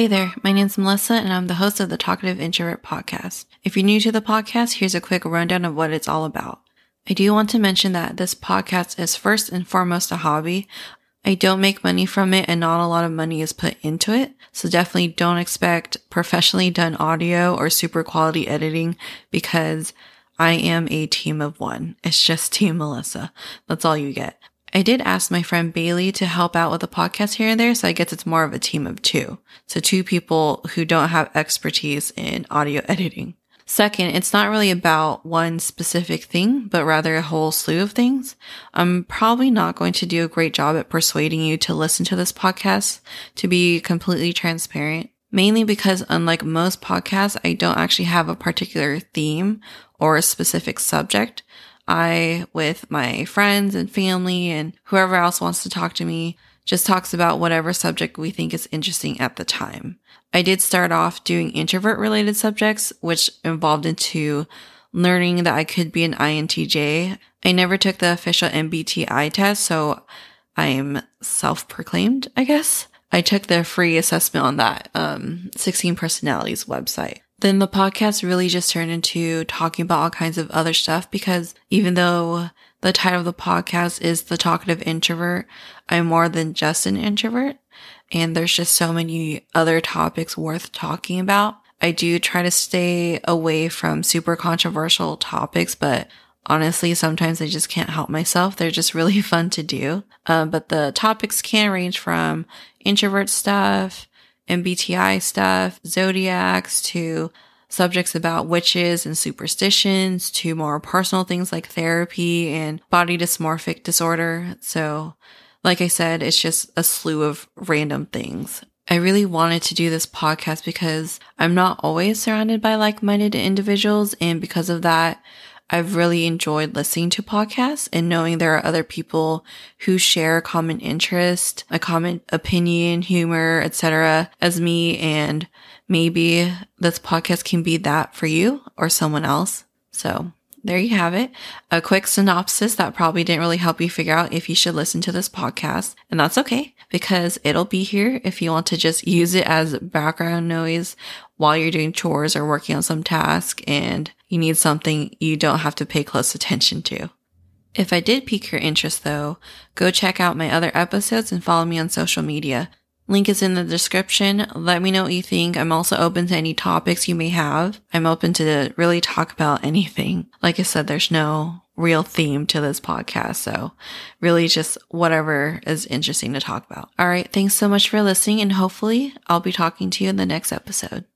Hey there, my name's Melissa and I'm the host of the Talkative Introvert podcast. If you're new to the podcast, here's a quick rundown of what it's all about. I do want to mention that this podcast is first and foremost a hobby. I don't make money from it and not a lot of money is put into it. So definitely don't expect professionally done audio or super quality editing because I am a team of one. It's just Team Melissa. That's all you get. I did ask my friend Bailey to help out with the podcast here and there, so I guess it's more of a team of two. So two people who don't have expertise in audio editing. Second, it's not really about one specific thing, but rather a whole slew of things. I'm probably not going to do a great job at persuading you to listen to this podcast to be completely transparent. Mainly because unlike most podcasts, I don't actually have a particular theme or a specific subject. I, with my friends and family and whoever else wants to talk to me, just talks about whatever subject we think is interesting at the time. I did start off doing introvert related subjects, which involved into learning that I could be an INTJ. I never took the official MBTI test, so I'm self proclaimed, I guess. I took the free assessment on that um, 16 personalities website then the podcast really just turned into talking about all kinds of other stuff because even though the title of the podcast is The Talkative Introvert, I'm more than just an introvert. And there's just so many other topics worth talking about. I do try to stay away from super controversial topics, but honestly, sometimes I just can't help myself. They're just really fun to do. Um, but the topics can range from introvert stuff, MBTI stuff, zodiacs to subjects about witches and superstitions to more personal things like therapy and body dysmorphic disorder. So, like I said, it's just a slew of random things. I really wanted to do this podcast because I'm not always surrounded by like minded individuals. And because of that, I've really enjoyed listening to podcasts and knowing there are other people who share a common interest, a common opinion, humor, etc. as me and maybe this podcast can be that for you or someone else. So there you have it. A quick synopsis that probably didn't really help you figure out if you should listen to this podcast. And that's okay because it'll be here if you want to just use it as background noise while you're doing chores or working on some task and you need something you don't have to pay close attention to. If I did pique your interest though, go check out my other episodes and follow me on social media. Link is in the description. Let me know what you think. I'm also open to any topics you may have. I'm open to really talk about anything. Like I said, there's no real theme to this podcast. So really just whatever is interesting to talk about. All right. Thanks so much for listening and hopefully I'll be talking to you in the next episode.